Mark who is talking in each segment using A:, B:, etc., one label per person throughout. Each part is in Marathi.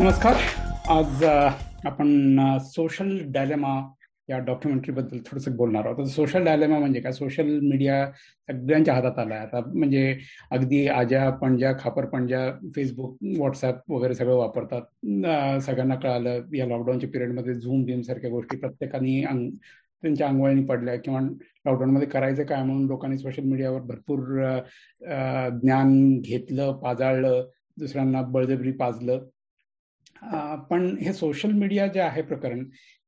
A: नमस्कार. आज आपण सोशल डायलेमा या डॉक्युमेंटरी बद्दल थोडंसं बोलणार आहोत. सोशल डायलेमा म्हणजे काय? सोशल मीडिया सगळ्यांच्या हातात आलाय आता. म्हणजे अगदी आज्या पणज्या खापर पणज्या फेसबुक व्हॉट्सअप वगैरे सगळं वापरतात. सगळ्यांना कळालं या लॉकडाऊनच्या पिरियडमध्ये झूम बिम सारख्या गोष्टी प्रत्येकाने अंग त्यांच्या अंगवळणी पडल्या किंवा लॉकडाऊनमध्ये करायचं काय म्हणून लोकांनी सोशल मीडियावर भरपूर ज्ञान घेतलं पाजाळलं दुसऱ्यांना बळजबरी पाजलं. पण हे सोशल मीडिया जे आहे प्रकरण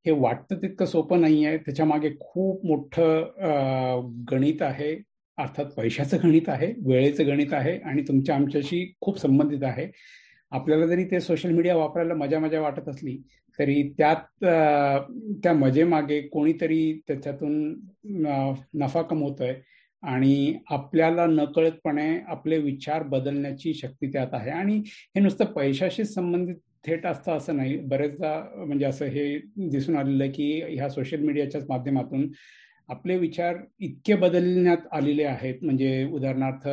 A: हे वाटतं तितकं सोपं नाही आहे त्याच्यामागे खूप मोठं गणित आहे. अर्थात पैशाचं गणित आहे वेळेचं गणित आहे आणि तुमच्या आमच्याशी खूप संबंधित आहे. आपल्याला जरी ते सोशल मीडिया वापरायला मजा मजा वाटत असली तरी त्यात त्या मजेमागे कोणीतरी त्याच्यातून नफा कमवतोय आणि आपल्याला नकळतपणे आपले विचार बदलण्याची शक्ती त्यात आहे. आणि हे नुसतं पैशाशी संबंधित थेट असतं असं नाही. बरेचदा म्हणजे असं हे दिसून आलेलं आहे की ह्या सोशल मीडियाच्याच माध्यमातून आपले विचार इतके बदलण्यात आलेले आहेत. म्हणजे उदाहरणार्थ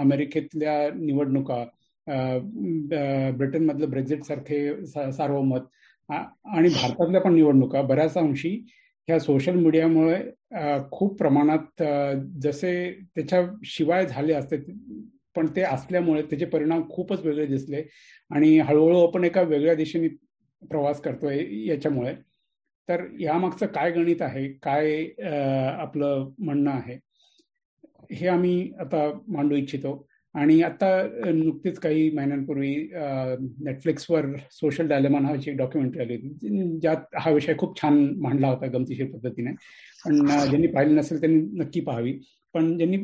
A: अमेरिकेतल्या निवडणुका ब्रिटनमधलं ब्रेक्झिट सारखे सार्वमत आणि भारतातल्या पण निवडणुका बऱ्याच अंशी ह्या सोशल मीडियामुळे खूप प्रमाणात जसे त्याच्या शिवाय झाले असते पण ते असल्यामुळे त्याचे परिणाम खूपच वेगळे दिसले. आणि हळूहळू आपण एका वेगळ्या दिशेने प्रवास करतोय याच्यामुळे. तर यामागचं काय गणित आहे? काय आपलं म्हणणं आहे? हे आम्ही आता मांडू इच्छितो. आणि आता नुकतीच काही महिन्यांपूर्वी नेटफ्लिक्सवर सोशल डायलेमा नावाची एक डॉक्युमेंटरी आली होती. ज्यात हा विषय खूप छान मांडला होता गमतीशीर पद्धतीने. पण ज्यांनी पाहिले नसेल त्यांनी नक्की पाहावी. पण ज्यांनी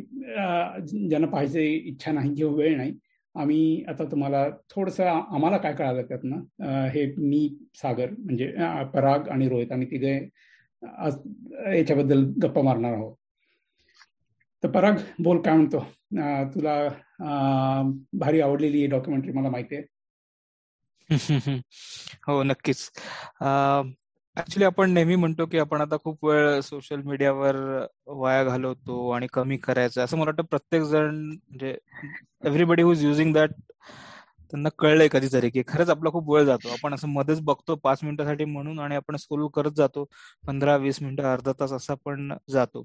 A: ज्यांना पाहायची इच्छा नाही किंवा वेळ नाही आम्ही आता तुम्हाला थोडस आम्हाला काय कळालं त्यातनं हे मी सागर म्हणजे पराग आणि रोहित आम्ही तिघे याच्याबद्दल गप्पा मारणार आहोत. तर पराग बोल काय म्हणतो? तुला भारी आवडलेली डॉक्युमेंटरी मला माहिती आहे.
B: हो नक्कीच. ऍक्च्युली आपण नेहमी म्हणतो की आपण आता खूप वेळ सोशल मीडियावर वाया घालवतो आणि कमी करायचं. असं मला वाटतं प्रत्येक जण म्हणजे एव्हरीबडी हुज युझिंग दॅट त्यांना कळलंय कधीतरी की खरंच आपला खूप वेळ जातो. आपण असं मध्येच बघतो पाच मिनिटासाठी म्हणून आणि आपण स्कूल करत जातो. पंधरा वीस मिनिटं अर्धा तास असा पण जातो.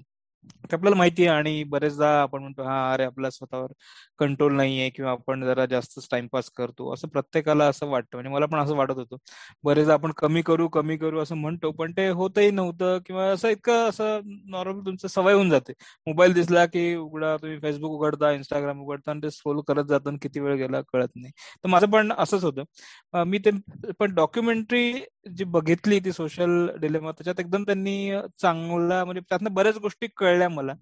B: आपल्याला माहिती आहे आणि बरेचदा आपण म्हणतो हा अरे आपल्या स्वतःवर कंट्रोल नाहीये किंवा आपण जरा जास्त टाइमपास करतो. असं प्रत्येकाला असं वाटतं म्हणजे मला पण असं वाटत होतं. बरेचदा आपण कमी करू कमी करू असं म्हणतो पण ते होतही नव्हतं किंवा असं इतकं असं नॉर्मल तुमचं सवय होऊन जाते. मोबाईल दिसला की उघडा तुम्ही फेसबुक उघडता इंस्टाग्राम उघडता आणि ते स्क्रोल करत जातं किती वेळ गेला कळत नाही. तर माझं पण असंच होतं. मी ते पण डॉक्युमेंटरी जी बघितली ती सोशल डिलेमा त्याच्यात एकदम त्यांनी चांगला म्हणजे त्यातनं बऱ्याच गोष्टी कळल्या मला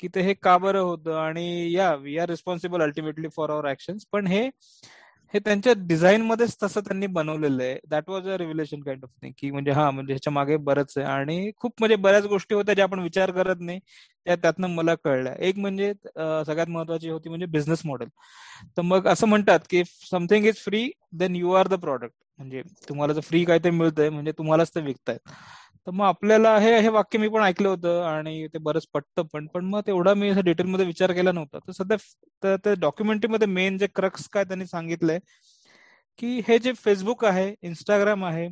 B: की ते हे का बरं होतं? आणि या we are responsible ultimately for our action पण हे हे त्यांच्या डिझाईन मध्येच तसं त्यांनी बनवलेलं आहे. That was a revelation kind of thing की म्हणजे हा म्हणजे ह्याच्या मागे बरंच आहे. आणि खूप म्हणजे बऱ्याच गोष्टी होत्या ज्या आपण विचार करत नाही. त्या त्यातनं मला कळल्या. एक म्हणजे सगळ्यात महत्वाची होती म्हणजे बिझनेस मॉडेल तर मग असं म्हणतात की something is free then you are the product म्हणजे तुम्हाला जर फ्री काहीतरी मिळतंय म्हणजे तुम्हालाच ते विकतायत. तर मग आपल्याला हे हे वाक्य मी पण ऐकलं होतं आणि ते बरंच पटतं पण पण मग तेवढा मी डिटेलमध्ये विचार केला नव्हता. तर सध्या त्या डॉक्युमेंटरीमध्ये मेन जे क्रक्स काय त्यांनी सांगितलंय की हे जे फेसबुक आहे इंस्टाग्राम आहे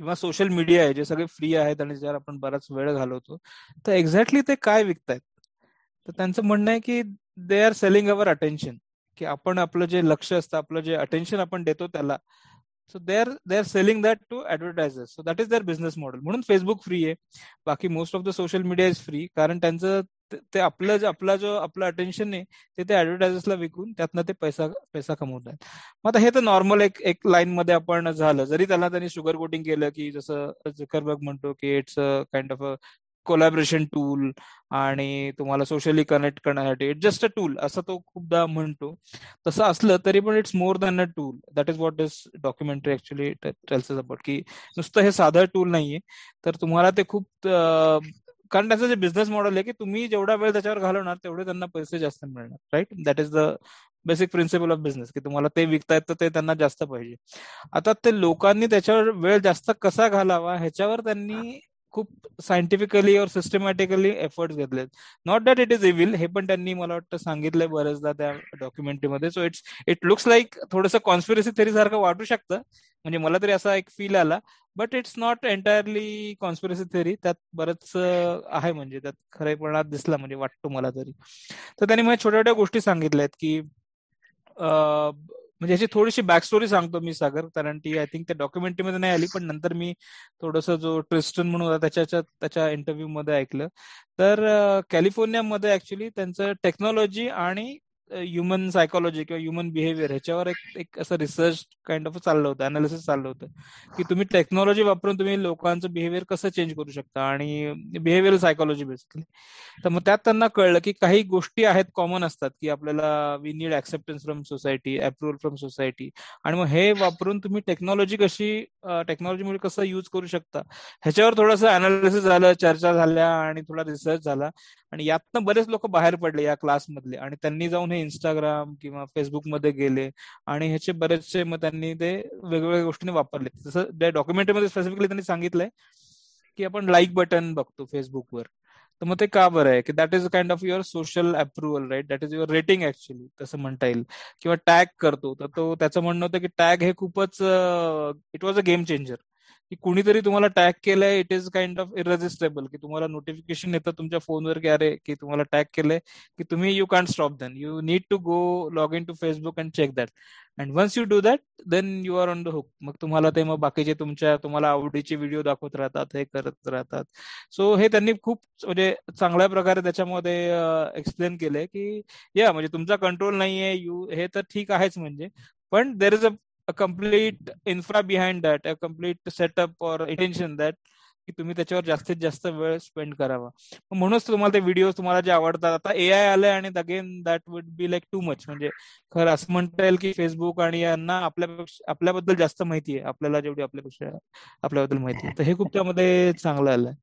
B: किंवा सोशल मीडिया आहे जे सगळे फ्री आहेत आणि ज्यावर आपण बराच वेळ घालवतो तर एक्झॅक्टली ते काय विकतायत? तर त्यांचं म्हणणं आहे की they are selling our attention की आपण आपलं जे लक्ष असतं आपलं जे अटेन्शन आपण देतो त्याला so they are they are selling that to advertisers so that is their business model म्हणून फेसबुक फ्री आहे. बाकी most of the social media is free कारण त्यांचं ते आपलं आपला जो आपलं अटेन्शन आहे ते ते ऍडव्हर्टायझर्सला विकून त्यातनं ते पैसा पैसा कमवत आहेत. मग आता हे तर नॉर्मल एक एक लाईन मध्ये आपण झालं. जरी त्याला त्यांनी शुगर कोटिंग केलं की जसं झकरबर्ग म्हणतो की it's a kind of a collaboration tool आणि तुम्हाला सोशली कनेक्ट करण्यासाठी. इट जस्ट अ टूल असं तो खूपदा म्हणतो. तसं असलं तरी पण it's more than a tool that is what is documentary actually tells about की नुसतं हे साधं टूल नाहीये. तर तुम्हाला ते खूप कारण त्याचं जे बिझनेस मॉडेल आहे की तुम्ही जेवढा वेळ त्याच्यावर घालवणार तेवढे त्यांना पैसे जास्त मिळणार right that is the basic principle of business की तुम्हाला ते विकतायत तर ते त्यांना जास्त पाहिजे. आता ते लोकांनी त्याच्यावर वेळ जास्त कसा घालावा ह्याच्यावर त्यांनी खूप सायंटिफिकली और सिस्टमॅटिकली एफर्ट्स घेतलेत. Not that it is evil हे पण त्यांनी मला वाटतं सांगितलंय बरेचदा त्या डॉक्युमेंटरीमध्ये so it's it looks like थोडंसं कॉन्स्पिरसी थेरी सारखं वाटू शकतं. म्हणजे मला तरी असा एक फील आला. But it's not entirely conspiracy theory त्यात बरंच आहे म्हणजे त्यात खरेपणात दिसला म्हणजे वाटतो मला तरी. तर त्यांनी मला छोट्या छोट्या गोष्टी सांगितल्या आहेत की म्हणजे याची थोडीशी बॅक स्टोरी सांगतो मी सागर कारण ती आय थिंक त्या डॉक्युमेंटरीमध्ये नाही आली पण नंतर मी थोडस जो ट्रिस्टन म्हणून होता त्याच्या त्याच्या इंटरव्ह्यू मध्ये ऐकलं. तर कॅलिफोर्नियामध्ये ऍक्च्युली त्यांचं टेक्नॉलॉजी आणि ह्युमन सायकोलॉजी किंवा ह्युमन बिहेवियर ह्याच्यावर एक एक असं रिसर्च काइंड ऑफ चाललं होतं अनालिसिस चाललं होतं की तुम्ही टेक्नॉलॉजी वापरून तुम्ही लोकांचं बिहेवियर कसं चेंज करू शकता आणि बिहेवियर सायकोलॉजी बेसिकली. तर मग त्यात त्यांना कळलं की काही गोष्टी आहेत कॉमन असतात की आपल्याला we need acceptance from society approval from society आणि मग हे वापरून तुम्ही टेक्नॉलॉजी कशी टेक्नॉलॉजीमुळे कसं युज करू शकता ह्याच्यावर थोडंसं अनालिसिस झालं चर्चा झाल्या आणि थोडा रिसर्च झाला. आणि यातनं बरेच लोक बाहेर पडले या क्लासमधले. आणि त्यांनी जाऊन हे इंस्टाग्राम किंवा फेसबुकमध्ये गेले. आणि ह्याचे बरेचसे मग त्यांनी ते वेगवेगळ्या गोष्टीने वापरले. जसं त्या डॉक्युमेंटरीमध्ये स्पेसिफिकली त्यांनी सांगितलंय की आपण लाईक बटन बघतो फेसबुकवर तर मग ते का बरं आहे? की that is kind of your social approval right that is your rating actually तसं म्हणता येईल. किंवा टॅग करतो. तर तो त्याचं म्हणणं होतं की टॅग हे खूपच it was a game changer की कुणीतरी तुम्हाला टॅग केलंय it is kind of irresistible की तुम्हाला नोटिफिकेशन येतं तुमच्या फोनवर की अरे की तुम्हाला टॅग केलंय की तुम्ही you can stop then you need to go log in to Facebook and check that and once you do that then you are on the hook मग तुम्हाला ते मग बाकीचे तुमच्या तुम्हाला आवडीचे व्हिडिओ दाखवत राहतात हे करत राहतात. सो हे त्यांनी खूप म्हणजे चांगल्या प्रकारे त्याच्यामध्ये एक्सप्लेन केलंय की या म्हणजे तुमचा कंट्रोल नाहीये यू हे तर ठीक आहेच म्हणजे. पण there is a a complete infra behind that a complete setup or attention that की तुम्ही त्याच्यावर जास्तीत जास्त वेळ स्पेंड करावा. म्हणूनच तुम्हाला ते व्हिडिओ तुम्हाला जे आवडतात आता ए आय आलंय आणि again that would be like too much म्हणजे खरं असं म्हणता येईल की फेसबुक आणि यांना आपल्यापेक्षा आपल्याबद्दल जास्त माहिती आहे. आपल्याला जेवढी आपल्यापेक्षा आपल्याबद्दल माहिती आहे. तर हे खूप त्यामध्ये चांगलं आलंय.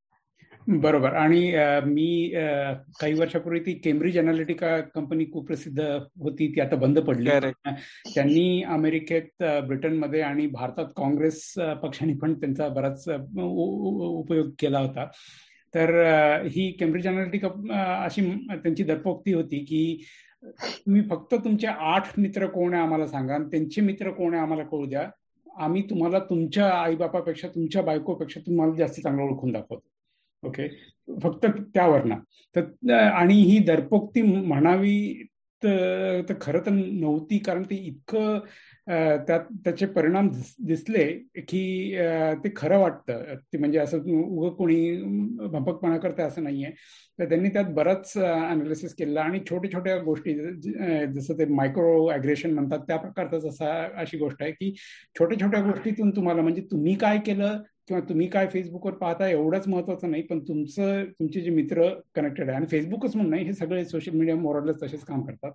A: बरोबर. आणि मी काही वर्षापूर्वी ती केम्ब्रिज अनालिटिका कंपनी कुप्रसिद्ध होती ती आता बंद पडली. त्यांनी अमेरिकेत ब्रिटनमध्ये आणि भारतात काँग्रेस पक्षाने पण त्यांचा बराच उपयोग केला होता. तर ही केम्ब्रिज अनालिटिका अशी त्यांची दरपोक्ती होती की तुम्ही फक्त तुमचे आठ मित्र कोण आहे आम्हाला सांगा आणि त्यांचे मित्र कोण आहे आम्हाला कळू द्या. आम्ही तुम्हाला तुमच्या आईबापापेक्षा तुमच्या बायकोपेक्षा तुम्हाला जास्त चांगलं ओळखून दाखवतो. ओके? फक्त त्यावरनं. तर आणि ही दरपोक्ती म्हणावी तर खरं तर नव्हती कारण ते इतकं त्यात त्याचे परिणाम दिसले की ते खरं वाटतं. ते म्हणजे असं उगं कोणी भंपकपणा करतं असं नाहीये. तर त्यांनी त्यात बरंच अनालिसिस केलं आणि छोट्या छोट्या गोष्टी जसं ते मायक्रो अग्रेशन म्हणतात त्या प्रकारचाच असा अशी गोष्ट आहे की छोट्या छोट्या गोष्टीतून तुम्हाला म्हणजे तुम्ही काय केलं किंवा तुम्ही काय फेसबुकवर पाहता एवढंच महत्वाचं नाही पण तुमचं तुमचे जे मित्र कनेक्टेड आहे आणि फेसबुकच म्हणून नाही हे सगळे सोशल मीडिया मोरलच तसेच काम करतात.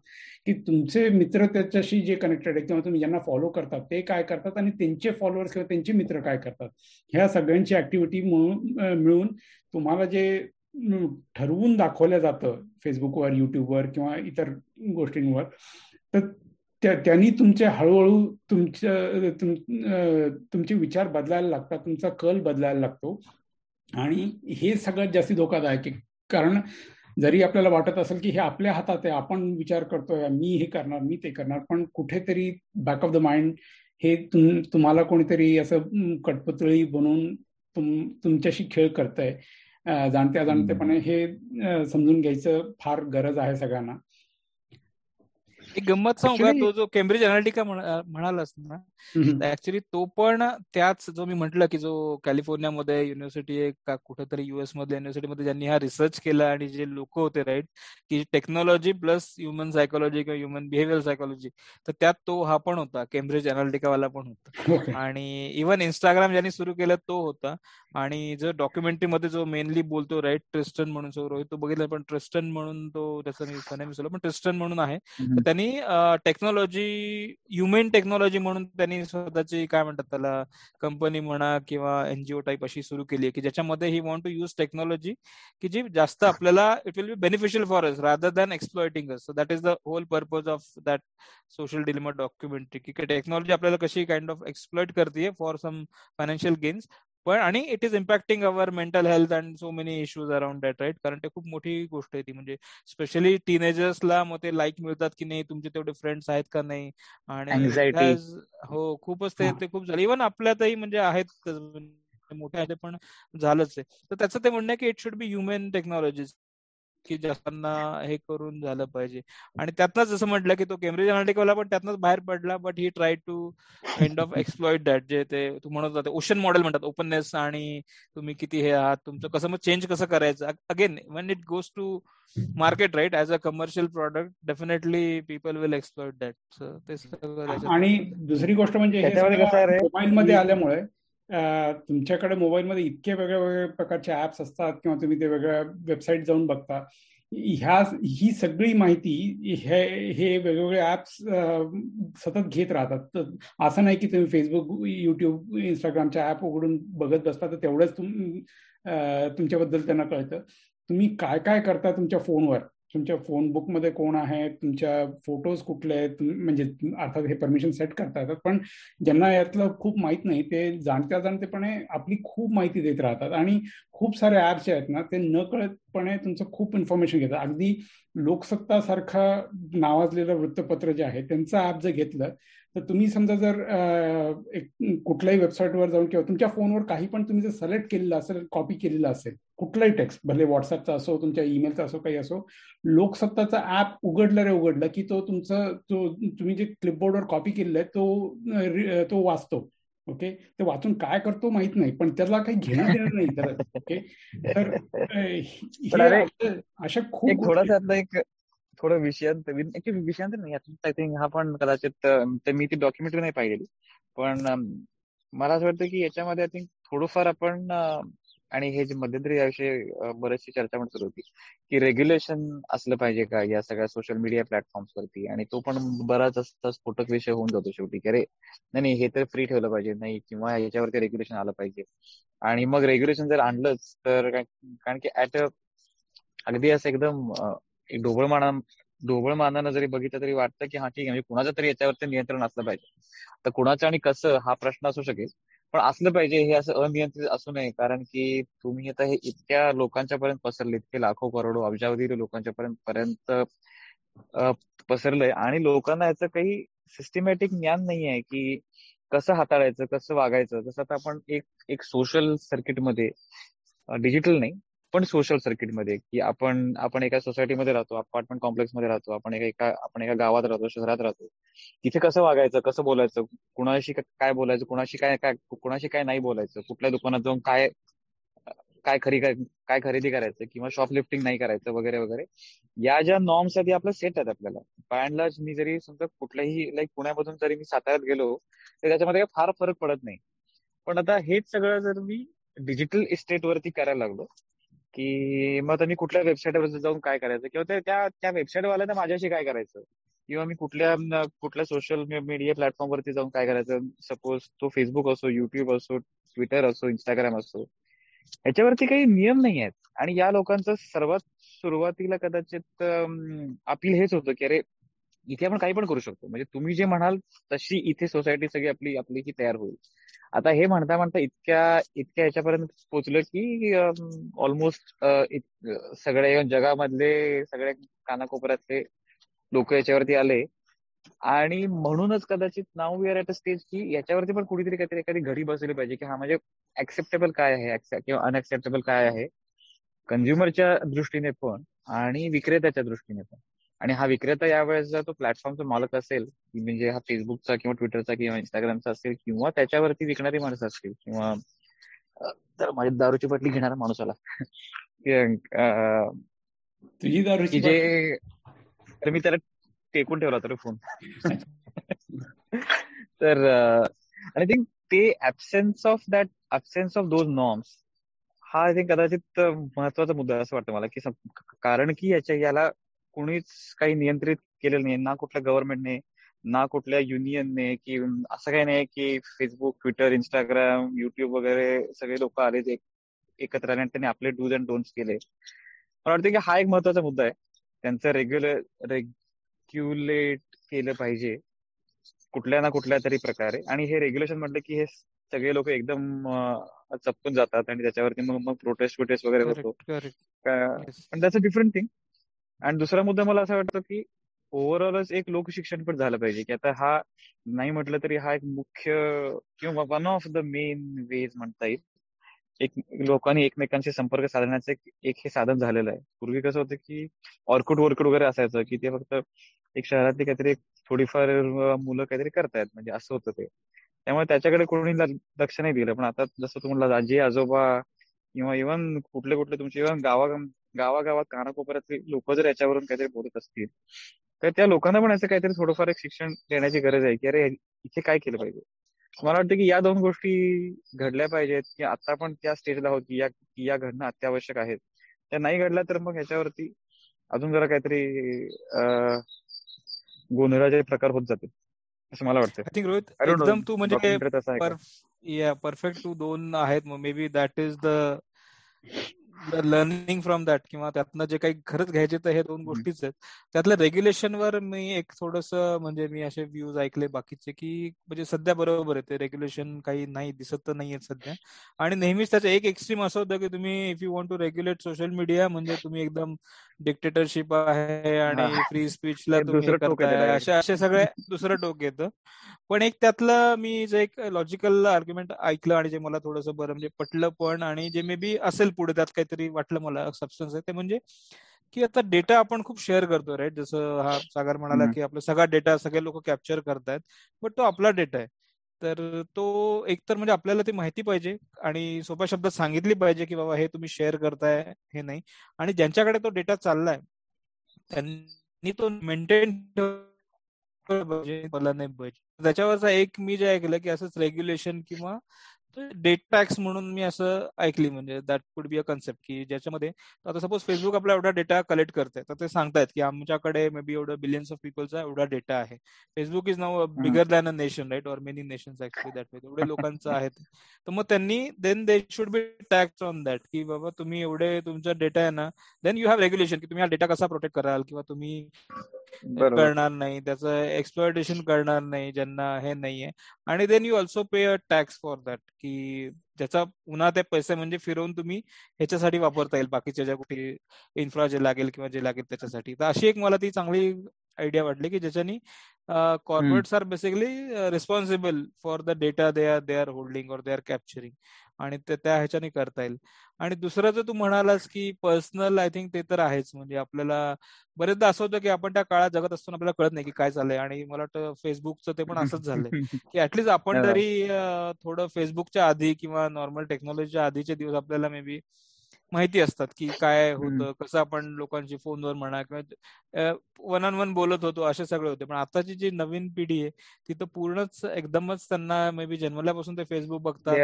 A: की तुमचे मित्र त्याच्याशी जे कनेक्टेड आहे किंवा तुम्ही ज्यांना फॉलो करतात ते काय करतात आणि त्यांचे फॉलोअर्स किंवा त्यांचे मित्र काय करतात? ह्या सगळ्यांची ऍक्टिव्हिटी मिळून तुम्हाला जे ठरवून दाखवलं जातं फेसबुकवर युट्यूबवर किंवा इतर गोष्टींवर तर त्यांनी तुमचे हळूहळू तुमच्या तुमचे विचार बदलायला लागतात तुमचा कल बदलायला लागतो. आणि हे सगळ्यात जास्ती धोकादायक आहे. कारण जरी आपल्याला वाटत असेल की हे आपल्या हातात आहे आपण विचार करतोय मी हे करणार मी ते करणार पण कुठेतरी बॅक ऑफ द माइंड हे तुम तुम्हाला कोणीतरी असं कटपुतळी बनवून तुम तुमच्याशी खेळ करतंय. जाणत्या जाणतेपणे हे समजून घ्यायचं फार गरज आहे सगळ्यांना.
B: एक गंमत सांगू का? तो जो केम्ब्रिज अनालिटिका म्हणालास ना ऍक्च्युली तो पण त्याच जो मी म्हंटल की जो कॅलिफोर्नियामध्ये युनिव्हर्सिटी का कुठेतरी युएस मधल्या युनिव्हर्सिटीमध्ये ज्यांनी हा रिसर्च केला आणि जे लोक होते राईट की टेक्नॉलॉजी प्लस ह्युमन सायकोलॉजी किंवा ह्युमन बिहेवियर सायकोलॉजी तर त्यात तो हा पण होता केम्ब्रिज वाला पण होता. आणि इव्हन इंस्टाग्राम ज्यांनी सुरू केलं तो होता. आणि जो डॉक्युमेंटरी मध्ये जो मेनली बोलतो राईट ट्रिस्टन म्हणून रोहित तो बघितला पण ट्रिस्टन म्हणून तो त्याचं मी पण ट्रिस्टन म्हणून आहे. तर त्यांनी टेक्नॉलॉजी ह्युमेन टेक्नॉलॉजी म्हणून त्यांनी स्वतःची काय म्हणतात त्याला कंपनी म्हणा किंवा एनजीओ टाईप अशी सुरू केली आहे की ज्याच्यामध्ये ही वॉन्ट टू युज टेक्नॉलॉजी की जी जास्त आपल्याला it will be beneficial for us rather than exploiting us so that is the whole purpose of that social dilemma documentary की टेक्नॉलॉजी आपल्याला कशी काइंड ऑफ एक्सप्लॉइट करते फॉर सम फायनान्शियल गेन्स पण आणि it is impacting our mental health and so many issues around that right कारण ते खूप मोठी गोष्ट आहे ती. म्हणजे स्पेशली टीनेजर्सला मग ते लाईक मिळतात की नाही तुमचे तेवढे फ्रेंड्स आहेत का नाही? आणि हो खूपच ते खूप झालं. इव्हन आपल्यातही म्हणजे आहेत मोठे पण झालंच आहे. तर त्याचं ते म्हणणं की it should be human technologies की जास्तांना हे करून झालं पाहिजे. आणि त्यातनंच जसं म्हटलं की तो केम्ब्रिज अनालिटिकाला पण त्यातनंच बाहेर पडला but he try to kind of exploit that जे ते तू म्हणत होता ओशन मॉडेल म्हणतात ओपननेस आणि तुम्ही किती हे आहात तुमचं कसं मग चेंज कसं करायचं? Again when it goes to market right as a commercial product definitely people will exploit that ते
A: सगळं आणि दुसरी गोष्ट म्हणजे मोबाईल मध्ये आल्यामुळे तुमच्याकडे मोबाईलमध्ये इतके वेगळ्या वेगळ्या प्रकारचे ऍप्स असतात किंवा तुम्ही ते वेगळ्या वेबसाईट जाऊन बघता. ह्या ही सगळी माहिती हे हे वेगवेगळे ऍप्स सतत घेत राहतात. असं नाही की तुम्ही फेसबुक युट्यूब इंस्टाग्रामच्या ऍप उघडून बघत बसता तर तेवढंच तुम तुमच्याबद्दल त्यांना कळतं. तुम्ही काय काय करता तुमच्या फोनवर? तुमच्या फोन बुकमध्ये कोण आहे तुमच्या फोटोज कुठले आहेत? म्हणजे अर्थात हे परमिशन सेट करता येतात. पण ज्यांना यातलं खूप माहीत नाही ते जाणत्या जाणतेपणे आपली खूप माहिती देत राहतात. आणि खूप सारे ऍप्स जे आहेत ना ते न कळतपणे तुमचं खूप इन्फॉर्मेशन घेतात. अगदी लोकसत्तासारखा नावाजलेलं वृत्तपत्र जे आहे त्यांचं ऍप जर घेतलं तर तुम्ही समजा जर एक कुठल्याही वेबसाईटवर जाऊन किंवा तुमच्या फोनवर काही पण तुम्ही जर सिलेक्ट केलेलं असेल कॉपी केलेलं असेल कुठलाही टेक्स्ट भले व्हॉट्सअपचा असो तुमच्या ईमेलचा असो काही असो लोकसत्ताचा ऍप उघडलं रे उघडलं की तो तुमचं तो तुम्ही जे क्लिपबोर्डवर कॉपी केलेलं आहे तो तो वाचतो. ओके ते वाचून काय करतो माहीत नाही पण त्याला काही घेणं देणं नाही तर ओके
C: तर अशा खूप थोडासा एक थोडं विषयांतर विषयांत नाही आय थिंक हा पण कदाचित मी ती डॉक्युमेंटरी नाही पाहिलेली. पण मला असं वाटतं की याच्यामध्ये आय थिंक थोडंफार आपण आणि हे जे मध्यंतरी याविषयी बरेचशी चर्चा पण सुरू होती की रेग्युलेशन असलं पाहिजे का या सगळ्या सोशल मीडिया प्लॅटफॉर्म्स वरती? आणि तो पण बराच असता स्फोटक विषय होऊन जातो शेवटी की अरे नाही हे तर फ्री ठेवलं पाहिजे नाही किंवा याच्यावरती रेग्युलेशन आलं पाहिजे. आणि मग रेग्युलेशन जर आणलंच तर कारण की ऍट अगदी असं एकदम एक ढोबळ माना ढोबळ मानानं जरी बघितलं तरी वाटतं की हा ठीक आहे म्हणजे कुणाचं तरी याच्यावरती नियंत्रण असलं पाहिजे. तर कुणाचं आणि कसं हा प्रश्न असू शकेल पण असलं पाहिजे हे असं अनियंत्रित असू नये कारण की तुम्ही आता हे इतक्या लोकांच्या पर्यंत पसरले इतके लाखो करोडो अब्जावधी लोकांच्या पर्यंत पर्यंत पसरलंय आणि लोकांना याचं काही सिस्टमॅटिक ज्ञान नाही आहे की कसं हाताळायचं कसं वागायचं. जसं आता आपण एक एक सोशल सर्किटमध्ये डिजिटल नाही पण सोशल सर्किटमध्ये की आपण आपण एका सोसायटीमध्ये राहतो अपार्टमेंट कॉम्प्लेक्समध्ये राहतो आपण एका आपण एका गावात राहतो शहरात राहतो. तिथे कसं वागायचं कसं बोलायचं कुणाशी काय बोलायचं कुणाशी काय काय कुणाशी काय नाही बोलायचं कुठल्या दुकानात जाऊन काय काय खरी काय खरेदी करायचं किंवा शॉपलिफ्टिंग नाही करायचं वगैरे वगैरे या ज्या नॉर्म्स आहेत आपल्या सेट आहेत आपल्याला. बाय अँड लार्ज मी जरी समजा कुठल्याही लाईक पुण्यामधून जरी मी साताऱ्यात गेलो तर त्याच्यामध्ये फार फरक पडत नाही. पण आता हेच सगळं जर मी डिजिटल इस्टेट वरती करायला लागलो की मग आता मी कुठल्या वेबसाईटवर जाऊन काय करायचं? किंवा त्या त्या वेबसाईट वाल्यानं माझ्याशी काय करायचं? किंवा मी कुठल्या कुठल्या सोशल मीडिया प्लॅटफॉर्म वरती जाऊन काय करायचं? सपोज तो फेसबुक असो युट्यूब असो ट्विटर असो इंस्टाग्राम असो. याच्यावरती काही नियम नाही आहेत. आणि या लोकांचं सर्वात सुरुवातीला कदाचित अपील हेच होतं की अरे इथे आपण काही पण करू शकतो. म्हणजे तुम्ही जे म्हणाल तशी इथे सोसायटी सगळी आपली आपली ही तयार होईल. आता हे म्हणता म्हणता इतक्या इतक्या याच्यापर्यंत पोचलं की ऑलमोस्ट सगळे जगामधले सगळ्या कानाकोपऱ्यातले लोक याच्यावरती आले. आणि म्हणूनच कदाचित now we are at a stage की याच्यावरती पण कुठेतरी काहीतरी एखादी घडी बसली पाहिजे की हा म्हणजे ऍक्सेप्टेबल काय आहे किंवा अनएक्सेप्टेबल काय आहे कंझ्युमरच्या दृष्टीने पण आणि विक्रेत्याच्या दृष्टीने पण. आणि हा विक्रेता यावेळेस जर तो प्लॅटफॉर्मचा मालक असेल म्हणजे हा फेसबुकचा किंवा ट्विटरचा किंवा इंस्टाग्रामचा असेल किंवा त्याच्यावरती विकणारी माणसं असतील किंवा तर माझी दारूची बाटली घेणारा माणूस आला.
A: तुझी दारूची
C: जे तर मी त्याला टेकून ठेवला होता फोन. तर आय थिंक ते absence of that absence of those norms हा आय थिंक कदाचित महत्त्वाचा मुद्दा असं वाटतं मला की कारण की याच्या याला कोणीच काही नियंत्रित केलेलं नाही. ना कुठल्या गव्हर्नमेंटने ना कुठल्या युनियनने की असं काही नाही की फेसबुक ट्विटर इंस्टाग्राम युट्यूब वगैरे सगळे लोक आले एकत्र आले आणि त्यांनी आपले डूज अँड डोंट्स केले. मला वाटतं की हा एक महत्त्वाचा मुद्दा आहे. त्यांचं रेग्युलर रेग्युलेट केलं पाहिजे. कुठल्या ना कुठल्या तरी प्रकारे. आणि हे रेग्युलेशन म्हटलं की हे सगळे लोक एकदम चपकून जातात आणि त्याच्यावरती मग मग प्रोटेस्ट वगैरे होतो. पण त्याच डिफरंट थिंग आणि दुसरा मुद्दा मला असं वाटतं की ओव्हरऑलच एक लोकशिक्षण पण झालं पाहिजे की आता हा नाही म्हटलं तरी हा एक मुख्य किंवा one of the main ways म्हणता येईल. एक लोकांनी एकमेकांशी संपर्क साधण्याचं एक हे साधन झालेलं आहे. पूर्वी कसं होतं की ऑर्कुड वर्कुड वगैरे असायचं की ते फक्त एक शहरातली काहीतरी थोडीफार मुलं काहीतरी करतायत म्हणजे असं होतं ते. त्यामुळे त्याच्याकडे कोणी लक्ष नाही दिलं. पण आता जसं तुम्हाला आजी आजोबा किंवा इव्हन कुठले कुठले तुमचे इव्हन गावा गावागावात कानाकोपऱ्यातले लोक जर याच्यावरून काहीतरी बोलत असतील तर त्या लोकांना पण असं काहीतरी थोडंफार एक शिक्षण देण्याची गरज आहे की अरे इथे काय केलं पाहिजे? मला वाटतं की या दोन गोष्टी घडल्या पाहिजेत की आता पण त्या स्टेजला आहोत की या या घडणं अत्यावश्यक आहेत. त्या नाही घडल्या तर मग ह्याच्यावरती अजून जरा काहीतरी गोंधळाचे प्रकार होत जातील असं मला वाटतं
B: आय थिंक रोहित एकदम तू म्हणजे परफेक्ट तू दोन आहेत. Maybe that is the learning from that किंवा त्यातनं जे काही खरंच घ्यायचे तर हे दोन गोष्टीच आहेत. त्यातल्या रेग्युलेशनवर मी एक थोडस म्हणजे मी असे व्ह्यूज ऐकले बाकीचे की म्हणजे सध्या बरोबर आहे ते रेग्युलेशन काही नाही दिसत तर नाहीये सध्या. आणि नेहमीच त्याचं एक एक्स्ट्रीम असं होतं की तुम्ही if you want to regulate social media म्हणजे तुम्ही एकदम डिक्टेटरशिप आहे आणि फ्री स्पीचला तुम्ही करताय असे असे सगळे दुसरं टोक येतं. पण एक त्यातलं मी जे एक लॉजिकल आर्ग्युमेंट ऐकलं आणि जे मला थोडंसं बरं म्हणजे पटलं पण आणि जे मे बी असेल पुढे त्यात काहीतरी वाटलं मला सबस्टन्स आहे. ते म्हणजे की आता डेटा आपण खूप शेअर करतो राईट जसं हा सागर म्हणाला की आपला सगळा डेटा सगळे लोक कॅप्चर करतायत बट तो आपला डेटा आहे. तर तो एकतर म्हणजे आपल्याला ती माहिती पाहिजे आणि सोप्या शब्दात सांगितली पाहिजे की बाबा हे तुम्ही शेअर करताय हे नाही. आणि ज्यांच्याकडे तो डेटा चाललाय त्यांनी तो मेंटेन मला नाही पाहिजे त्याच्यावरचा एक मी जे ऐकलं की असंच रेग्युलेशन किंवा डेटा टॅक्स म्हणून मी असं ऐकली म्हणजे that could be a concept की ज्याच्यामध्ये आता सपोज फेसबुक आपला एवढा डेटा कलेक्ट करते तर ते सांगतायत की आमच्याकडे मे बी एवढं बिलियन्स ऑफ पीपलचा एवढा डेटा आहे. Facebook is now bigger than a nation right or many actually that way एवढे लोकांचं आहे तर मग त्यांनी then they should be tax on that की बाबा तुम्ही एवढे तुमचा डेटा आहे ना देन यू हॅव रेग्युलेशन की तुम्ही हा डेटा कसा प्रोटेक्ट कराल? किंवा तुम्ही करणार नाही त्याचं एक्सप्लॉयटेशन करणार नाही ज्यांना हे नाहीये. आणि then you also pay a tax for that की ज्याचा पुन्हा ते पैसे म्हणजे फिरवून तुम्ही ह्याच्यासाठी वापरता येईल बाकीच्या ज्या कुठे इन्फ्रा जे लागेल किंवा जे लागेल त्याच्यासाठी. तर अशी एक मला ती चांगली आयडिया वाटली की ज्याच्यानी corporates are basically responsible for the data they are they are holding और दे आर कॅप्चरिंग आणि ते त्या ह्याच्याने करता येईल. आणि दुसरं जर तू म्हणालास की पर्सनल आय थिंक ते तर आहेच. म्हणजे आपल्याला बरेचदा असं होतं की आपण त्या काळात जगत असताना आपल्याला कळत नाही की काय चाललंय. आणि मला वाटतं फेसबुकचं ते पण असंच झालंय की ऍटलीस्ट आपण तरी थोडं फेसबुकच्या आधी किंवा नॉर्मल टेक्नॉलॉजीच्या आधीचे दिवस आपल्याला मे बी माहिती असतात की काय होतं कसं आपण लोकांशी फोनवर म्हणा किंवा वन ऑन वन बोलत होतो असे सगळे होते. पण आताची जी नवीन पिढी आहे ती तर पूर्णच एकदमच त्यांना मे बी जन्मल्यापासून ते फेसबुक बघतात.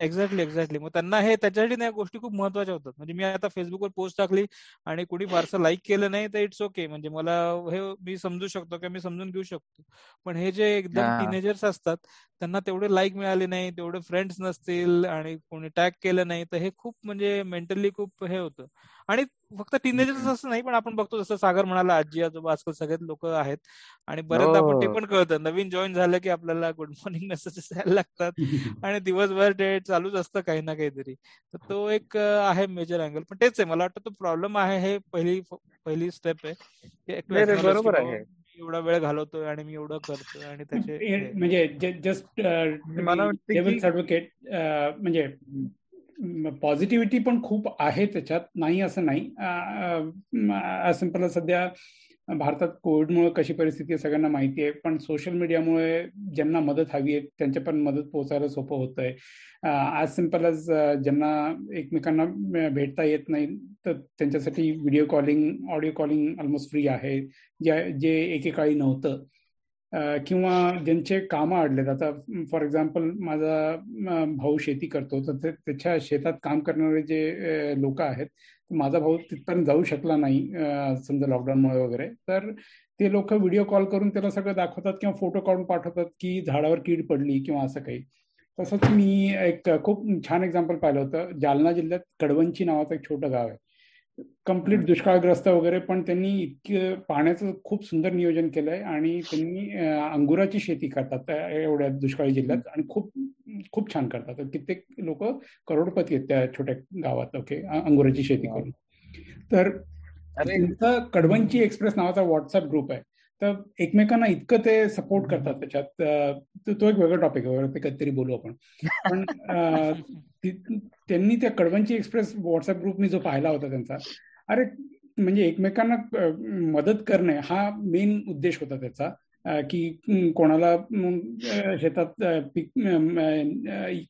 B: एक्झॅक्टली एक्झॅक्टली मग त्यांना हे त्याच्यासाठी या गोष्टी खूप महत्त्वाच्या होतात. म्हणजे मी आता फेसबुकवर पोस्ट टाकली आणि कुणी फारसं लाईक केलं नाही तर इट्स ओके म्हणजे मला हे मी समजू शकतो किंवा मी समजून घेऊ शकतो. पण हे जे एकदम टीनेजर्स असतात त्यांना तेवढे लाईक मिळाले नाही तेवढे फ्रेंड्स नसतील आणि कोणी टॅग केलं नाही तर हे खूप म्हणजे मेंटली खूप हे होतं. आणि फक्त टीनेजर्स असं नाही पण आपण बघतो जसं सागर म्हणाला आजी आजोबा आजकाल सगळेच लोक आहेत. आणि बरेचदा आपण ते हो. पण कळतं. नवीन जॉईन झालं की आपल्याला गुड मॉर्निंग मेसेजेस यायला लागतात. आणि दिवसभर ते चालूच असतं काही ना काहीतरी. तर तो एक आहे मेजर अँगल पण तेच आहे मला वाटतं तो प्रॉब्लेम आहे हे पहिली पहिली स्टेप आहे.
C: बरोबर आहे.
B: एवढा वेळ घालवतोय आणि मी एवढं करतोय आणि त्याचे
A: म्हणजे जस्ट मला म्हणजे पॉझिटिव्हिटी पण खूप आहे त्याच्यात. नाही असं नाही. सिंपल सध्या भारतात कोविडमुळे कशी परिस्थिती आहे सगळ्यांना माहिती आहे. पण सोशल मीडियामुळे ज्यांना मदत हवी आहे त्यांच्या पण मदत पोहोचायला सोपं होत आहे आज सिंपल आज ज्यांना एकमेकांना भेटता येत नाही तर त्यांच्यासाठी video calling audio calling almost free आहे. जे जे एकेकाळी नव्हतं. किंवा ज्यांचे कामं अडलेत. आता फॉर एक्झाम्पल माझा भाऊ शेती करतो. तर त्याच्या शेतात काम करणारे जे लोक आहेत माझा भाऊ तिथपर्यंत जाऊ शकला नाही समजा लॉकडाऊनमुळे वगैरे. तर ते लोक व्हिडिओ कॉल करून त्याला सगळं दाखवतात किंवा फोटो काढून पाठवतात की झाडावर कीड पडली किंवा असं काही. तसंच मी एक खूप छान एक्झाम्पल पाहिलं होतं. जालना जिल्ह्यात कडवंची नावाचं एक छोटं गाव आहे. कंप्लीट दुष्काळग्रस्त वगैरे पण त्यांनी इतकं पाण्याचं खूप सुंदर नियोजन केलंय आणि त्यांनी अंगुराची शेती करतात एवढ्या दुष्काळी जिल्ह्यात आणि खूप खूप छान करतात. कित्येक लोक करोडपती आहेत त्या छोट्या गावात ओके अंगुराची शेती करून. तर कडवंची एक्सप्रेस नावाचा व्हॉट्सअप ग्रुप आहे. तर एकमेकांना इतकं ते सपोर्ट करतात त्याच्यात. तो एक वेगळा टॉपिक आहे ते कधीतरी बोलू आपण. पण त्यांनी त्या कडवंची एक्सप्रेस व्हॉट्सअप ग्रुप मी जो पाहिला होता त्यांचा अरे म्हणजे एकमेकांना मदत करणे हा मेन उद्देश होता त्याचा. की कोणाला शेतात पीक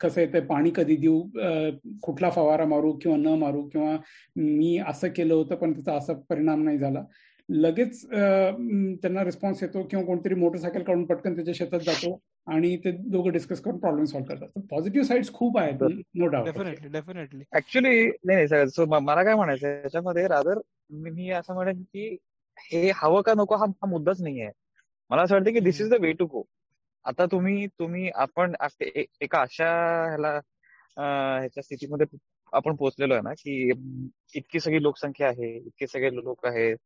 A: कसं येतं पाणी कधी देऊ कुठला फवारा मारू किंवा न मारू किंवा मी असं केलं होतं पण त्याचा असा परिणाम नाही झाला. लगेच त्यांना रिस्पॉन्स येतो किंवा कोणतरी मोटरसायकल काढून पटकन त्याच्या शेतात जातो आणि ते दोघं डिस्कस करून प्रॉब्लेम सॉल्व्ह करतात. पॉझिटिव्ह साईड खूप आहेत no doubt
B: definitely definitely
C: actually नाही नाही सो मला काय म्हणायचं याच्यामध्ये रादर मी असं म्हणेन की हे हवं का नको हा मुद्दाच नाही आहे मला असं वाटतं की this is the way to go आता तुम्ही तुम्ही आपण एका अशा ह्याला ह्याच्या स्थितीमध्ये आपण पोहोचलेलो आहे ना की इतकी सगळी लोकसंख्या आहे इतके सगळे लोक आहेत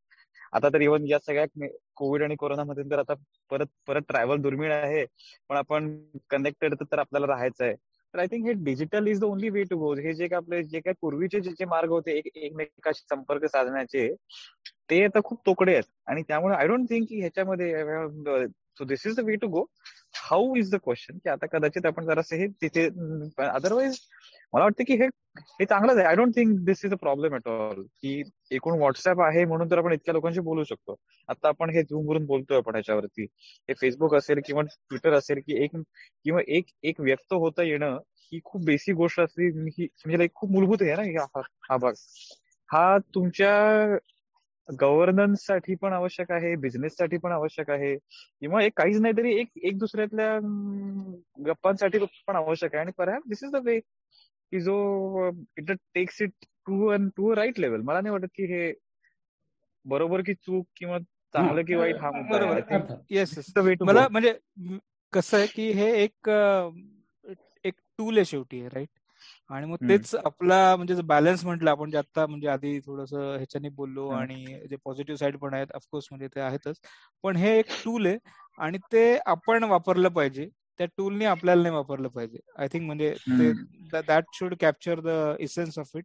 C: आता तर इव्हन या सगळ्या कोविड आणि कोरोनामध्ये तर आता परत परत ट्रॅव्हल दुर्मिळ आहे. पण आपण कनेक्टेड तर आपल्याला राहायचं आहे तर आय थिंक हे digital is the only way to go हे जे काय आपले जे काय पूर्वीचे जे जे मार्ग होते एकमेकाशी संपर्क साधण्याचे ते आता खूप तोकडे आहेत. आणि त्यामुळे आय डोंट थिंक की ह्याच्यामध्ये so this is the way to go how is the question की आता कदाचित आपण जरासे हे तिथे अदरवाईज मला वाटतं की हे हे चांगलंच आहे. I don't think this is a problem at all की एकूण व्हॉट्सअप आहे म्हणून तर आपण इतक्या लोकांशी बोलू शकतो. आता आपण हे झूम वरून बोलतोय आपण ह्याच्यावरती. हे फेसबुक असेल किंवा ट्विटर असेल की एक किंवा एक एक व्यक्त होता येणं ही खूप बेसिक गोष्ट असते म्हणजे खूप मूलभूत आहे ना हा भाग. हा तुमच्या गव्हर्नन्ससाठी पण आवश्यक आहे बिझनेस साठी पण आवश्यक आहे किंवा एक काहीच नाही तरी एक एक दुसऱ्यातल्या गप्पांसाठी पण आवश्यक आहे. आणि परहॅप दिस इज द वे की जो it takes it to and to right level मला नाही वाटत की हे बरोबर की चूक किंवा चांगलं की वाईट हा
B: मुद्दा येस मला म्हणजे कसं आहे की हे एक एक टूल आहे शेवटी राईट आणि मग तेच आपला म्हणजे बॅलन्स म्हटलं आपण जे आता म्हणजे आधी थोडस ह्याच्याने बोललो आणि जे पॉझिटिव्ह साईड पण आहेत ऑफकोर्स म्हणजे ते आहेतच. पण हे एक टूल आहे आणि ते आपण वापरलं पाहिजे. त्या टूलने आपल्याला नाही वापरलं पाहिजे. आय थिंक म्हणजे that should capture the essence of it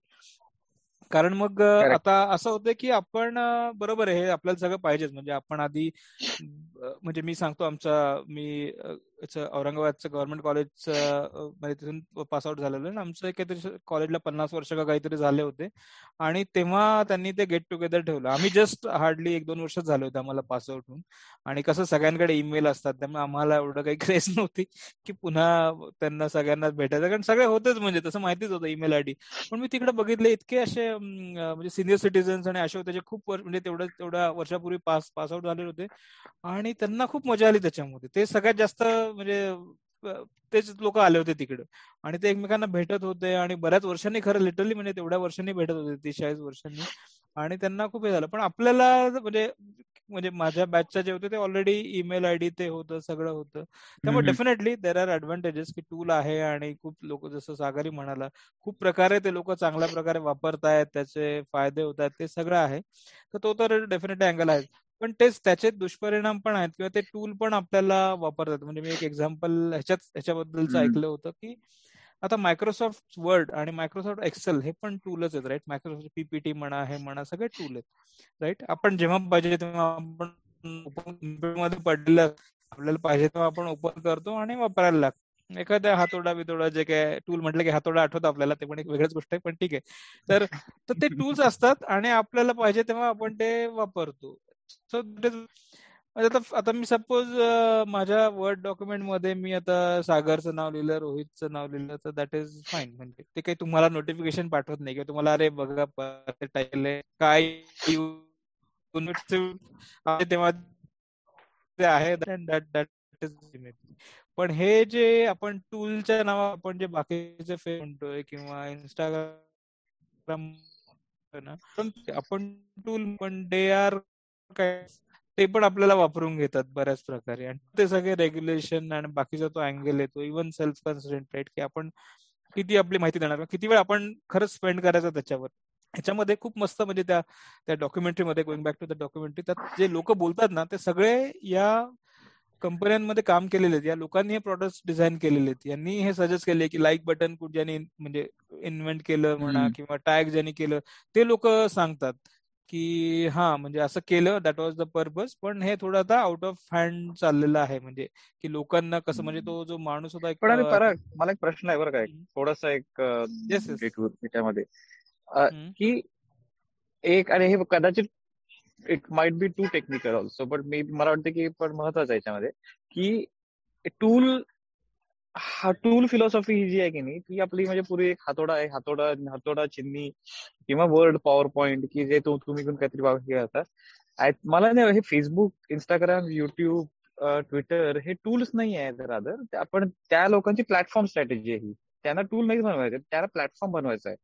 B: कारण मग आता असं होतं की आपण बरोबर आहे हे आपल्याला सगळं पाहिजेच. म्हणजे आपण आधी म्हणजे मी सांगतो आमचा मी औरंगाबादचं गव्हर्नमेंट कॉलेज म्हणजे तिथून पास आउट झालेलं आणि आमचं काहीतरी कॉलेजला पन्नास वर्ष का काहीतरी झाले होते. आणि तेव्हा त्यांनी ते गेट टुगेदर ठेवलं. आम्ही जस्ट हार्डली एक दोन वर्ष झाले होते आम्हाला पास आउट होऊन. आणि कसं सगळ्यांकडे ईमेल असतात त्यामुळे आम्हाला एवढं काही क्रेज नव्हती की पुन्हा त्यांना सगळ्यांना भेटायचं. कारण सगळे होतेच म्हणजे तसं माहितीच होतं ईमेल आयडी. पण मी तिकडे बघितले इतके असे म्हणजे सिनियर सिटीजन्स आणि असे होते खूप म्हणजे तेवढं तेवढ्या वर्षापूर्वी पास पास आउट झाले होते. आणि त्यांना खूप मजा आली त्याच्यामध्ये. ते सगळ्यात जास्त म्हणजे तेच लोक आले होते तिकडे. आणि ते एकमेकांना भेटत होते आणि बऱ्याच वर्षांनी खरं लिटरली म्हणजे तेवढ्या वर्षांनी भेटत होते तीस चाळीस वर्षांनी. आणि त्यांना खूप हे झालं. पण आपल्याला म्हणजे म्हणजे माझ्या बॅचच्या जे होते ते ऑलरेडी ईमेल आयडी ते होतं सगळं होतं. त्यामुळे डेफिनेटली देर आर ऍडव्हान्टेजेस की टूल आहे आणि खूप लोक जसं सागरी म्हणाला खूप प्रकारे ते लोक चांगल्या प्रकारे वापरतायत त्याचे फायदे होत आहेत ते सगळं आहे. तर तो तर डेफिनेटली अँगल आहे. पण तेच त्याचे दुष्परिणाम पण आहेत किंवा ते टूल पण आपल्याला वापरतात. म्हणजे मी एक एक्झाम्पल ह्याच्याच ह्याच्याबद्दलच ऐकलं होतं की आता मायक्रोसॉफ्ट वर्ड आणि मायक्रोसॉफ्ट एक्सेल हे पण टूलच आहेत राईट मायक्रोसॉफ्ट पीपीटी म्हणा हे म्हणा सगळे टूल आहेत राईट आपण जेव्हा पाहिजे तेव्हा आपण मध्ये पडलेलं आपल्याला पाहिजे तेव्हा आपण ओपन करतो आणि वापरायला लागतो. एखाद्या हातोडा बितोडा जे काय टूल म्हटलं की हातोडा आठवतो आपल्याला ते पण एक वेगळीच गोष्ट आहे पण ठीक आहे. तर ते टूल्स असतात आणि आपल्याला पाहिजे तेव्हा आपण ते वापरतो. सो म्हणजे आता आता मी सपोज माझ्या वर्ड डॉक्युमेंटमध्ये मी आता सागरचं नाव लिहिलं रोहितचं नाव लिहिलं तर दॅट इज फाईन म्हणजे ते काही तुम्हाला नोटिफिकेशन पाठवत नाही किंवा तुम्हाला अरे बघा काय तेव्हा ते आहे पण हे जे आपण टूलच्या नावा आपण जे बाकीचे फेस म्हणतोय किंवा इंस्टाग्राम आपण टूल पण डे आर काय ते पण आपल्याला वापरून घेतात बऱ्याच प्रकारे. आणि ते सगळे रेग्युलेशन आणि बाकीचा तो अँगल येतो इव्हन सेल्फ कॉन्सन्ट्रेट की आपण किती आपली माहिती देणार किती वेळ आपण खरंच स्पेंड करायचा त्याच्यावर. ह्याच्यामध्ये खूप मस्त म्हणजे त्या त्या डॉक्युमेंटरीमध्ये going back to the documentary त्यात जे लोक बोलतात ना ते सगळे या कंपन्यांमध्ये काम केलेले आहेत. या लोकांनी हे प्रॉडक्ट डिझाईन केलेले आहेत. यांनी हे सजेस्ट केले की लाईक बटन ज्यांनी म्हणजे इन्व्हेंट केलं म्हणा किंवा टॅग ज्यांनी केलं ते लोक सांगतात. की हा म्हणजे असं केलं दॅट वॉज द पर्पज पण हे थोडं आता आउट ऑफ हँड चाललेलं आहे म्हणजे की लोकांना कसं म्हणजे तो जो माणूस होता
C: एक मला एक प्रश्न आहे बरं काय थोडासा एक त्याच्यामध्ये की एक आणि हे कदाचित it might be too technical also but मी मला वाटतं की पण महत्वाचं आहे याच्यामध्ये की टूल हा टूल फिलॉसॉफी ही जी आहे की नाही? ती आपली म्हणजे पूर्वी एक हातोडा आहे. हातोडा हातोडा चिन्नी किंवा वर्ड पॉवर पॉइंट की जे तुम्ही काहीतरी करता मला नाही हे फेसबुक इंस्टाग्राम युट्यूब ट्विटर हे टूल्स नाही आहेत रादर आपण त्या लोकांची प्लॅटफॉर्म स्ट्रॅटेजी आहे ही. त्यांना टूल नाही बनवायचं. त्याला प्लॅटफॉर्म बनवायचा आहे.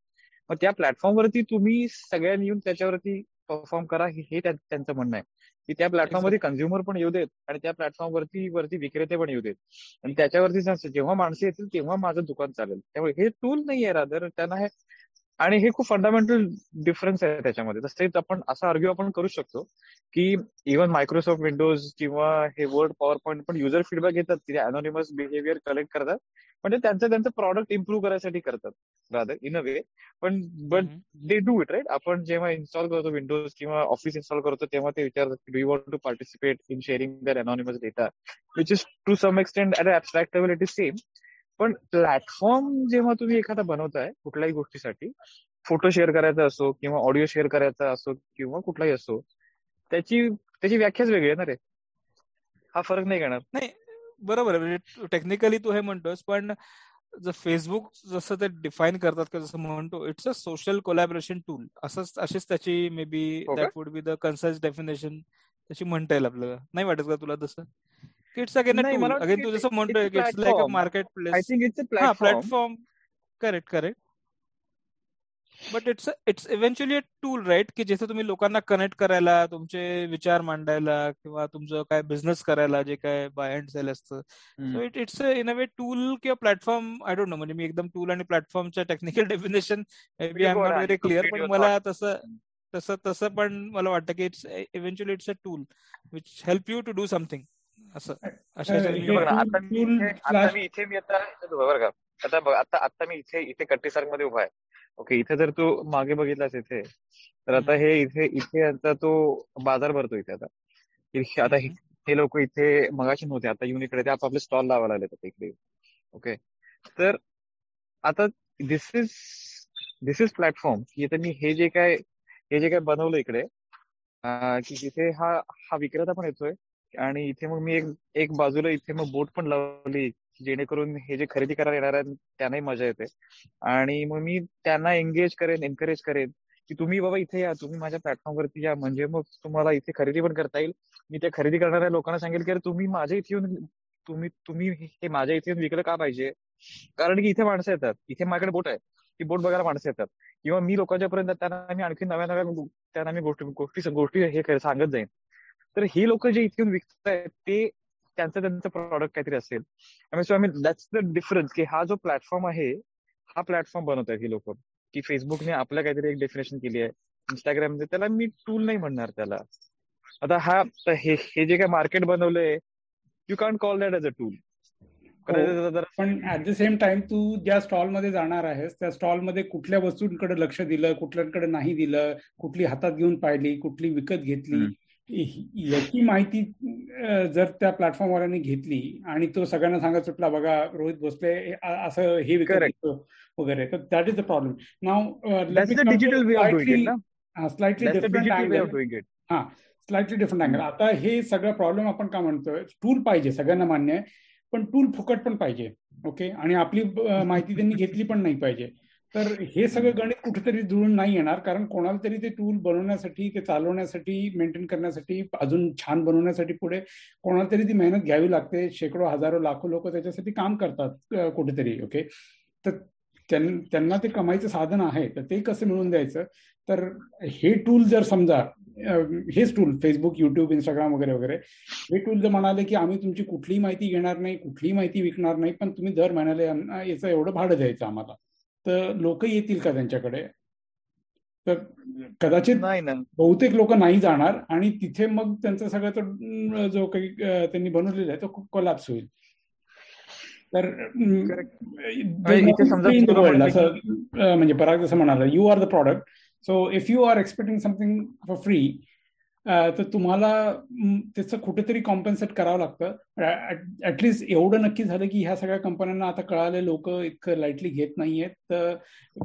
C: मग त्या प्लॅटफॉर्मवरती तुम्ही सगळ्यांनी येऊन त्याच्यावरती परफॉर्म करा हे त्यांचं म्हणणं आहे. की त्या प्लॅटफॉर्मवरती कन्झ्युमर पण येऊ देत आणि त्या प्लॅटफॉर्मवरती वरती विक्रेते पण येऊ देत. आणि त्याच्यावरती जेव्हा माणसं येतील तेव्हा माझं दुकान चालेल. त्यामुळे हे टूल नाही आहे रादर त्यांना हे आणि हे खूप फंडामेंटल डिफरन्स आहे त्याच्यामध्ये. तसेच आपण असा आर्ग्यू आपण करू शकतो की इव्हन मायक्रोसॉफ्ट विंडोज किंवा हे वर्ड पॉवर पॉईंट पण युजर फीडबॅक घेतात तिथे अनोनिमस बिहेवियर कलेक्ट करतात. म्हणजे त्यांचं त्यांचं प्रॉडक्ट इम्प्रूव्ह करायसाठी करतात रादर इन अ वे पण but they do it right आपण जेव्हा इन्स्टॉल करतो विंडोज किंवा ऑफिस इन्स्टॉल करतो तेव्हा ते विचारतात do you want to participate in sharing their anonymous data which is to some extend level it is same पण प्लॅटफॉर्म जेव्हा तुम्ही एखादा बनवताय कुठल्याही गोष्टीसाठी फोटो शेअर करायचा असो किंवा ऑडिओ शेअर करायचा असो किंवा कुठलाही असो त्याची त्याची व्याख्याच वेगळी आहे ना रे. हा फरक नाही घेणार
B: नाही बरोबर म्हणजे टेक्निकली तू हे म्हणतोस पण जर फेसबुक जसं ते डिफाईन करतात का जसं म्हणतो it's a social collaboration tool असंच अशीच त्याची maybe that would be the concerns definition तशी म्हणता येईल आपल्याला. नाही वाटत का तुला तसं? इट्स अगेन अगेन तू जसं म्हणतोय it's like a marketplace platform correct correct but it's it's eventually a tool right की जिथे तुम्ही लोकांना कनेक्ट करायला तुमचे विचार मांडायला किंवा तुमचं काय बिझनेस करायला जे काय बाय अँड सेल असतं so it it's in a way tool किंवा प्लॅटफॉर्म आय डोंट नो म्हणजे मी एकदम टूल आणि प्लॅटफॉर्मच्या technical definition I not very clear पण मला तसं तसं तसं पण मला वाटतं की it's eventually it's a tool which help you to do something असं
C: आता मी इथे मी आता का आता आता आता मी इथे इथे कट्टीसार्कमध्ये उभा आहे. ओके इथे जर तू मागे बघितलास इथे तर आता हे इथे इथे आता तो बाजार भरतो इथे आता. आता हे लोक इथे मगाशी नव्हते आता येऊन इकडे ते आपापले स्टॉल लावायला लागले इकडे. ओके. तर आता this is this is platform की आता मी हे जे काय हे जे काय बनवलं इकडे की इथे हा हा विक्रेता पण येतोय आणि इथे मग मी एक एक बाजूला इथे मग बोट पण लावली जेणेकरून हे जे खरेदी करायला येणार आहेत त्यांनाही मजा येते. आणि मग मी त्यांना एंगेज करेन एनकरेज करेन की तुम्ही बाबा इथे या तुम्ही माझ्या प्लॅटफॉर्मवरती या म्हणजे मग तुम्हाला इथे खरेदी पण करता येईल. मी त्या खरेदी करणाऱ्या लोकांना सांगेल की तुम्ही माझ्या इथे येऊन तुम्ही तुम्ही हे माझ्या इथे येऊन विकलं का पाहिजे? कारण की इथे माणसं येतात इथे माझ्याकडे बोट आहे ती बोट बघायला माणसं येतात. किंवा मी लोकांच्या पर्यंत त्यांना मी आणखी नव्या नव्या त्यांना मी गोष्टी गोष्टी गोष्टी हे सांगत जाईन. तर ही लोक जे इथे येऊन विकतायत ते त्यांचं त्यांचं प्रॉडक्ट काहीतरी असेल. So I mean that's the difference की हा जो प्लॅटफॉर्म आहे हा प्लॅटफॉर्म बनवत आहे ही लोक. की फेसबुकने आपल्या काहीतरी एक डेफिनेशन केली आहे इंस्टाग्राम त्याला मी टूल नाही म्हणणार त्याला. आता हा हे हे जे काय मार्केट बनवलंय you can call that as a tool
A: पण ऍट द सेम टाइम तू ज्या स्टॉलमध्ये जाणार आहेस त्या स्टॉलमध्ये कुठल्या वस्तूंकडे लक्ष दिलं कुठल्याकडे नाही दिलं कुठली हातात घेऊन पाहिली कुठली विकत घेतली याची माहिती जर त्या प्लॅटफॉर्मवाल्यांनी घेतली आणि तो सगळ्यांना सांगत सुटला बघा रोहित भोसले असं हे विकत वगैरे तर that is the problem now
C: digital
A: slightly different angle हा स्लाइटली डिफरंट अँगल आता हे सगळं प्रॉब्लेम आपण का म्हणतोय? टूल पाहिजे सगळ्यांना मान्य आहे पण टूल फुकट पण पाहिजे ओके आणि आपली माहिती त्यांनी घेतली पण नाही पाहिजे. तर हे सगळं गणित कुठेतरी जुळून नाही येणार कारण कोणाला तरी ते टूल बनवण्यासाठी ते चालवण्यासाठी मेंटेन करण्यासाठी अजून छान बनवण्यासाठी पुढे कोणाला तरी ती मेहनत घ्यावी लागते. शेकडो हजारो लाखो लोक त्याच्यासाठी काम करतात कुठेतरी ओके तर त्यांना ते कमाईचं साधन आहे तर ते कसं मिळून द्यायचं? तर हे टूल जर समजा हेच टूल फेसबुक युट्यूब इंस्टाग्राम वगैरे वगैरे हे टूल जर म्हणाले की आम्ही तुमची कुठलीही माहिती घेणार नाही कुठलीही माहिती विकणार नाही पण तुम्ही दर महिन्याला याचं एवढं भाडं द्यायचं आम्हाला. तर लोक येतील का त्यांच्याकडे? तर कदाचित बहुतेक लोक नाही जाणार आणि तिथे मग त्यांचा सगळं तो जो काही त्यांनी बनवलेला आहे तो कोलॅप्स होईल. तर म्हणजे पराग जसं म्हणाला you are the product so if you are expecting something for free तर तुम्हाला त्याचं कुठेतरी कॉम्पन्सेट करावं लागतं. ऍटलिस्ट एवढं नक्की झालं की ह्या सगळ्या कंपन्यांना आता कळाले लोक इतकं लाईटली घेत नाहीयेत. तर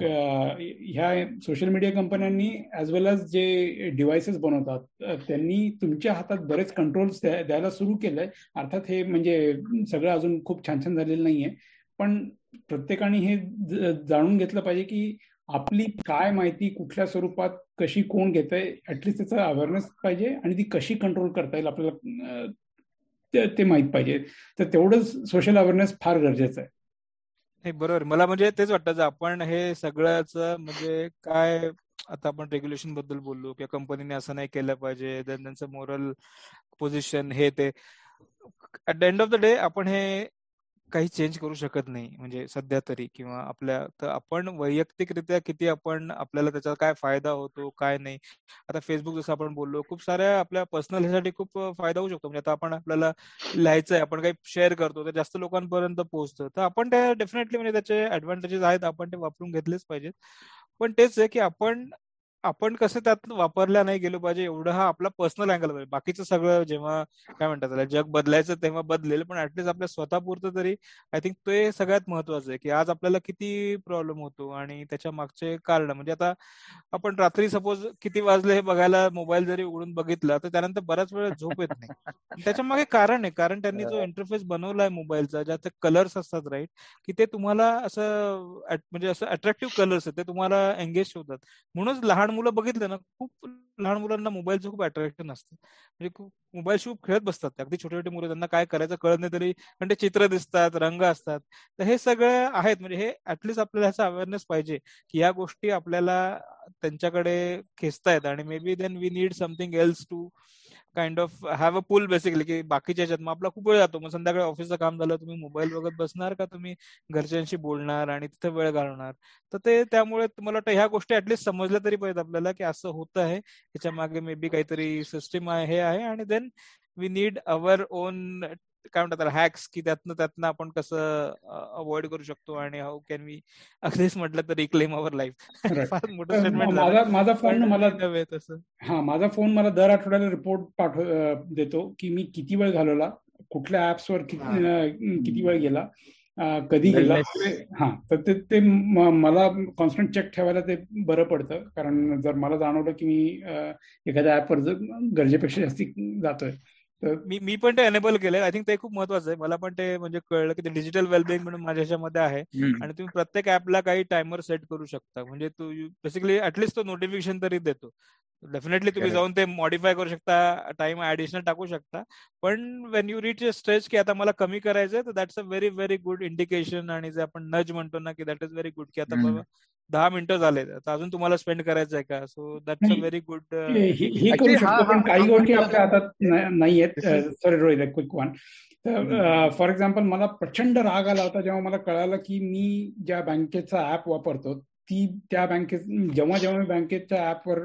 A: ह्या सोशल मीडिया कंपन्यांनी ऍज वेल एज जे डिव्हायसेस बनवतात त्यांनी तुमच्या हातात बरेच कंट्रोल्स द्यायला सुरू केलंय. अर्थात हे म्हणजे सगळं अजून खूप छान छान झालेलं नाहीये. पण प्रत्येकाने हे जाणून घेतलं पाहिजे की आपली काय माहिती कुठल्या स्वरूपात कशी कोण घेत आहे ऍटलिस्ट त्याचा अवेअरनेस पाहिजे आणि ती कशी कंट्रोल करता येईल आपल्याला ते माहीत पाहिजे. तर तेवढंच सोशल अवेअरनेस फार गरजेचं आहे.
B: बरोबर. मला म्हणजे तेच वाटतं आपण हे सगळ्याच म्हणजे काय आता आपण रेग्युलेशनबद्दल बोललो किंवा कंपनीने असं नाही केलं पाहिजे त्यांचं मोरल पोझिशन हे ते. At the end of the day आपण हे काही चेंज करू शकत नाही. म्हणजे सध्या तरी किंवा आपल्या तर आपण वैयक्तिकरित्या किती आपण आपल्याला त्याचा काय फायदा होतो काय नाही. आता फेसबुक जसं आपण बोललो खूप साऱ्या आपल्या पर्सनल ह्यासाठी खूप फायदा होऊ शकतो. म्हणजे आता आपण आपल्याला लिहायचंय आपण काही शेअर करतो तर जास्त लोकांपर्यंत पोहोचतं. तर आपण त्या डेफिनेटली म्हणजे त्याचे ऍडव्हान्टेजेस आहेत आपण ते वापरून घेतलेच पाहिजेत. पण तेच आहे की आपण आपण कसं त्यात वापरल्या नाही गेलो पाहिजे एवढं हा आपला पर्सनल अँगल पाहिजे बाकीचं सगळं जेव्हा काय म्हणतात त्याला जग बदलायचं तेव्हा बदलेल पण ऍटलीस्ट आपल्या स्वतःपुरतं तरी आय थिंक ते सगळ्यात महत्वाचं आहे की आज आपल्याला किती प्रॉब्लेम होतो आणि त्याच्या मागचे कारण. म्हणजे आता आपण रात्री सपोज किती वाजले हे बघायला मोबाईल जरी उघडून बघितला तर त्यानंतर बऱ्याच वेळा झोप येत नाही. त्याच्यामागे कारण आहे कारण त्यांनी जो इंटरफेस बनवलाय मोबाईलचा ज्यात कलर्स असतात राईट की ते तुम्हाला असं म्हणजे असं अट्रॅक्टिव्ह कलर्स आहेत ते तुम्हाला एंगेज होतात म्हणूनच लहान मुलं बघितलं ना खूप लहान मुलांना मोबाईलचं खूप अट्रॅक्शन असतं. म्हणजे खूप मोबाईल खूप खेळत बसतात अगदी छोटे छोटे मुलं त्यांना काय करायचं कळत नाही तरी पण ते चित्र दिसतात रंग असतात. तर हे सगळं आहेत. म्हणजे हे ऍटलिस्ट आपल्याला ह्याचा अवेअरनेस पाहिजे की या गोष्टी आपल्याला त्यांच्याकडे खेचतायत. आणि maybe then we need something else to kind of have a pool basically की बाकीच्या ह्याच्यात. मग आपला खूप वेळ जातो. मग संध्याकाळी ऑफिसचं काम झालं तुम्ही मोबाईल बघत बसणार का? तुम्ही घरच्यांशी बोलणार आणि तिथे वेळ घालवणार? तर ते त्यामुळे तुम्हाला वाटतं ह्या गोष्टी ऍटलीस्ट समजल्या तरी पाहिजे आपल्याला की असं होत आहे. ह्याच्या मागे मे बी काहीतरी सिस्टीम हे आहे. आणि then we need our own काय म्हणतात हॅक्स की त्यातनं त्यातनं आपण कसं अवॉइड करू शकतो आणि हाऊ कॅन वी अगदीच म्हटलं तर रिक्लेम अवर लाईफ फार मोठं
A: स्टेटमेंट माझा फोन मला तसं हा माझा फोन मला दर आठवड्याला रिपोर्ट पाठव देतो की मी किती वेळ घालवला कुठल्या ऍप्सवर किती वेळ गेला कधी गेला. हा तर ते ते मला कॉन्स्टंट चेक ठेवायला ते बरं पडतं. कारण जर मला जाणवलं की मी एखाद्या ऍपवर गरजेपेक्षा जास्ती जातोय
B: मी मी पण ते एनेबल केलंय. आय थिंक ते खूप महत्वाचं आहे. मला पण ते म्हणजे कळलं की ते डिजिटल वेलबिंग म्हणून माझ्या ह्याच्यामध्ये आहे. आणि तुम्ही प्रत्येक ऍपला काही टायमर सेट करू शकता. म्हणजे तू बेसिकली ऍटलिस्ट तो नोटिफिकेशन तरी देतो. डेफिनेटली तुम्ही जाऊन ते मॉडीफाय करू शकता टाइम ऍडिशनल टाकू शकता. पण वेन यू रीच स्ट्रेच की आता मला कमी करायचंय तर that's a very very good indication आणि जे आपण नज म्हणतो ना की दॅट इज व्हेरी गुड की आता बाबा दहा मिनिटं झाले तर अजून तुम्हाला स्पेंड करायचं आहे का so that's a very good
A: ही करू शकतो पण काही गोष्टी आपल्या हातात नाही आहेत सॉरी रोहित क्विक वन तर फॉर एक्झाम्पल मला प्रचंड राग आला होता जेव्हा मला कळालं की मी ज्या बँकेचा ऍप वापरतो ती त्या बँकेत जेव्हा जेव्हा मी बँकेच्या ऍपवर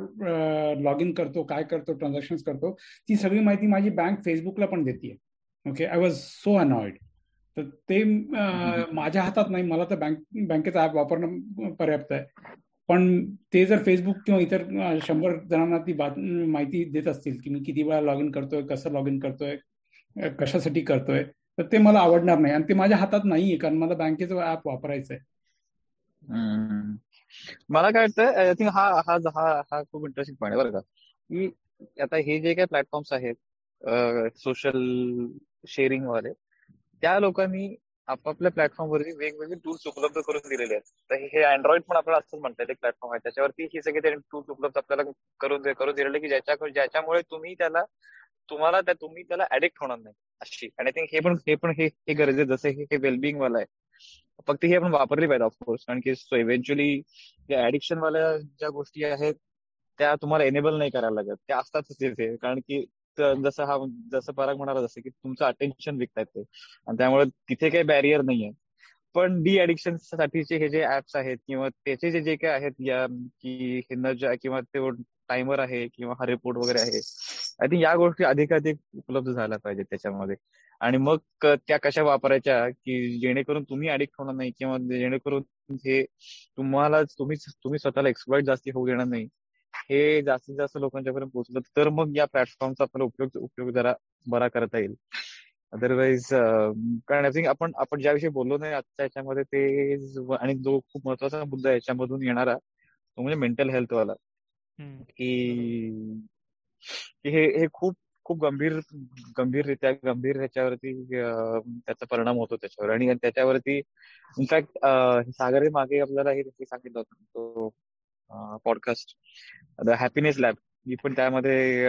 A: लॉग इन करतो काय करतो ट्रान्झॅक्शन करतो ती सगळी माहिती माझी बँक फेसबुकला पण देते. Okay? I was so annoyed तर ते माझ्या हातात नाही मला तर बँक बँकेचा ऍप वापरणं पर्याप्त आहे. पण ते जर फेसबुक किंवा इतर शंभर जणांना ती माहिती देत असतील की मी किती वेळा लॉग इन करतोय कसं लॉग इन करतोय कशासाठी करतोय तर ते मला आवडणार नाही. आणि ते माझ्या हातात नाहीये कारण मला बँकेचं ऍप वापरायचं आहे
C: मला काय वाटतं आय थिंक हा हा हा हा खूप इंटरेस्टिंग पॉईंट आहे बरं का. की आता हे जे काही प्लॅटफॉर्म्स आहेत सोशल शेअरिंग वाले त्या लोकांनी आपापल्या प्लॅटफॉर्मवरती वेगवेगळे टूल्स उपलब्ध करून दिलेले आहेत. तर हे अँड्रॉइड पण आपल्याला असंच म्हणता येईल प्लॅटफॉर्म आहे. त्याच्यावरती हे सगळे टूल्स उपलब्ध आपल्याला करून करून दिलेले की ज्याच्या ज्याच्यामुळे तुम्ही त्याला तुम्हाला त्या तुम्ही त्याला ऍडिक्ट होणार नाही अशी. आणि आय थिंक हे पण हे पण हे गरजेचं जसं हे वेलबिंग वाला आहे. फक्त ही आपण वापरली पाहिजे ऑफकोर्स कारण की सो इव्हेंच्युअली या ऍडिक्शन वाल्या ज्या गोष्टी आहेत त्या तुम्हाला एनेबल नाही करायला लागत. त्या असतातच तिथे. कारण की जसं हा जसं पराग म्हणाला जसं की तुमचं अटेन्शन विकतायत ते. आणि त्यामुळे तिथे काही बॅरियर नाहीये. पण डी ऍडिक्शन साठीचे हे जे ऍप्स आहेत किंवा त्याचे जे जे काही आहेत या की किंवा ते टायमर आहे किंवा हा रिपोर्ट वगैरे आहे आय थिंक या गोष्टी अधिकाधिक उपलब्ध झाल्या पाहिजेत त्याच्यामध्ये. आणि मग त्या कशा वापरायच्या की जेणेकरून तुम्ही ऍडिक्ट होणार नाही किंवा जेणेकरून हे तुम्हाला तुम्ही तुम्ही स्वतःला एक्सप्लॉइट जास्ती होऊ देणार नाही हे जास्तीत जास्त लोकांच्यापर्यंत पोहोचलं तर मग या प्लॅटफॉर्मचा आपल्याला उपयोग उपयोग जरा बरा करता येईल. अदरवाईज कारण आय थिंक आपण आपण ज्याविषयी बोललो नाही आजच्या याच्यामध्ये ते आणि जो खूप महत्त्वाचा मुद्दा याच्यामधून येणारा तो म्हणजे मेंटल हेल्थ वाला. की हे हे खूप खूप गंभीर गंभीररित्या गंभीर ह्याच्यावरती त्याचा परिणाम होतो त्याच्यावर. आणि त्याच्यावरती इनफॅक्ट सागरे मागे आपल्याला हे सांगितलं होतं तो पॉडकास्ट द हॅपीनेस लॅब मी पण त्यामध्ये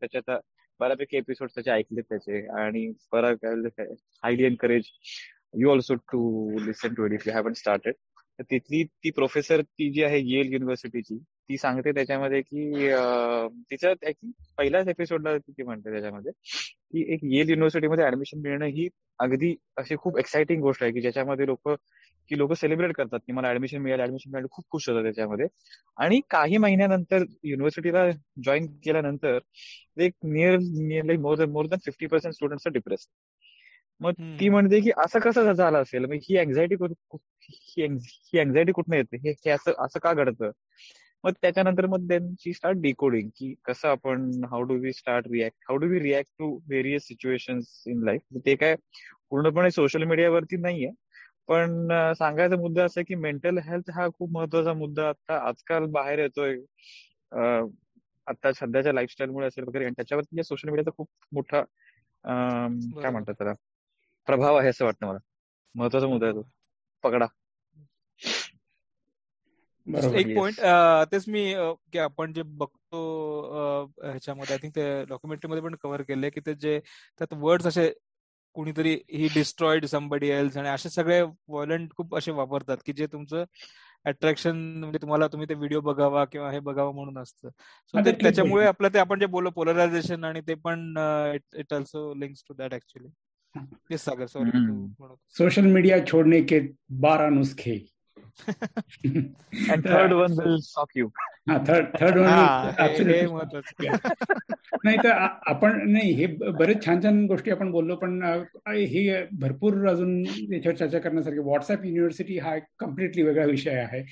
C: त्याच्यात बऱ्यापैकी एपिसोड त्याचे ऐकले त्याचे. आणि परत highly encourage you also to listen to it if you haven't started तिथली ती प्रोफेसर ती जी आहे येल युनिव्हर्सिटीची ती सांगते त्याच्यामध्ये की तिच्या पहिल्याच एपिसोडला ती म्हणते त्याच्यामध्ये की एक येल युनिव्हर्सिटीमध्ये ऍडमिशन मिळणं ही अगदी अशी खूप एक्साइटिंग गोष्ट आहे की ज्याच्यामध्ये लोक की लोक सेलिब्रेट करतात की मला ऍडमिशन मिळालं ऍडमिशन मिळालं खूप खुश होतात त्याच्यामध्ये. आणि काही महिन्यानंतर युनिव्हर्सिटीला जॉईन केल्यानंतर एक near nearly more more than fifty percent students depress मग ती म्हणते की असं कसं झालं असेल? मग ही अँझायटी ही अँझायटी कुठनं येते? हे असं असं का घडतं? मग त्याच्यानंतर मग त्यांची स्टार्ट डिकोडिंग की कसं आपण how do we start react how do we react to various situation in life ते काय पूर्णपणे सोशल मीडियावरती नाहीये. पण सांगायचा मुद्दा असा की मेंटल हेल्थ हा खूप महत्त्वाचा मुद्दा आता आजकाल बाहेर येतोय. आता सध्याच्या लाईफस्टाईलमुळे असेल वगैरे आणि त्याच्यावरती सोशल मीडियाचा खूप मोठा काय म्हणतात त्याला प्रभाव आहे असं वाटतं मला. महत्त्वाचा मुद्दा आहे तो. पकडा.
B: एक पॉइंट तेच मी की आपण जे बघतो ह्याच्यामध्ये आय थिंक ते डॉक्युमेंटरी मध्ये पण कव्हर केले की ते जे त्यात वर्ड्स असे कुणीतरी ही डिस्ट्रॉइड समबडी एल्स आणि असे सगळे व्हायलंट खूप असे वापरतात की जे तुमचं अट्रॅक्शन म्हणजे तुम्हाला तुम्ही ते व्हिडिओ बघावा किंवा हे बघावं म्हणून असतं. सो त्याच्यामुळे आपलं ते आपण जे बोललो पोलरायझेशन आणि ते पण it also links to that actually Sagar sorry
A: social media छोड़ने के बारह नुस्खे.
C: and third one will shock you.
A: Third third नाही तर आपण नाही हे बरेच छान छान गोष्टी आपण बोललो पण हे भरपूर अजून याच्यावर चर्चा करण्यासारखी व्हॉट्सअप युनिव्हर्सिटी हा एक कम्प्लिटली वेगळा विषय आहे.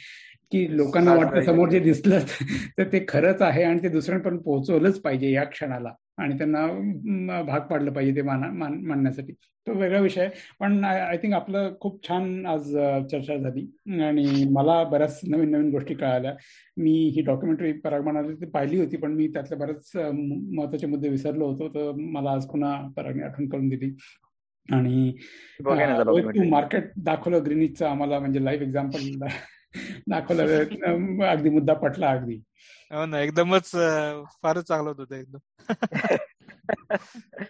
A: की लोकांना वाटतं समोर जे दिसलं तर ते खरंच आहे आणि ते दुसऱ्यांपर्यंत पोहोचवलंच पाहिजे या क्षणाला. आणि त्यांना भाग पाडलं पाहिजे ते माना मानण्यासाठी. तो वेगळा विषय पण आय थिंक आपलं खूप छान आज चर्चा झाली. आणि मला बऱ्याच नवीन नवीन गोष्टी कळाल्या. मी ही डॉक्युमेंटरी पराग म्हणाले ती पाहिली होती पण मी त्यातले बरेच महत्त्वाचे मुद्दे विसरलो होतो. तर मला आज पुन्हा परागने आठवण करून दिली. आणि मार्केट दाखवलं ग्रीनिजचं आम्हाला म्हणजे लाईव्ह एक्झाम्पल दाखवलं अगदी मुद्दा पटला अगदी.
B: हो ना एकदमच फारच चांगलं होतं एकदम.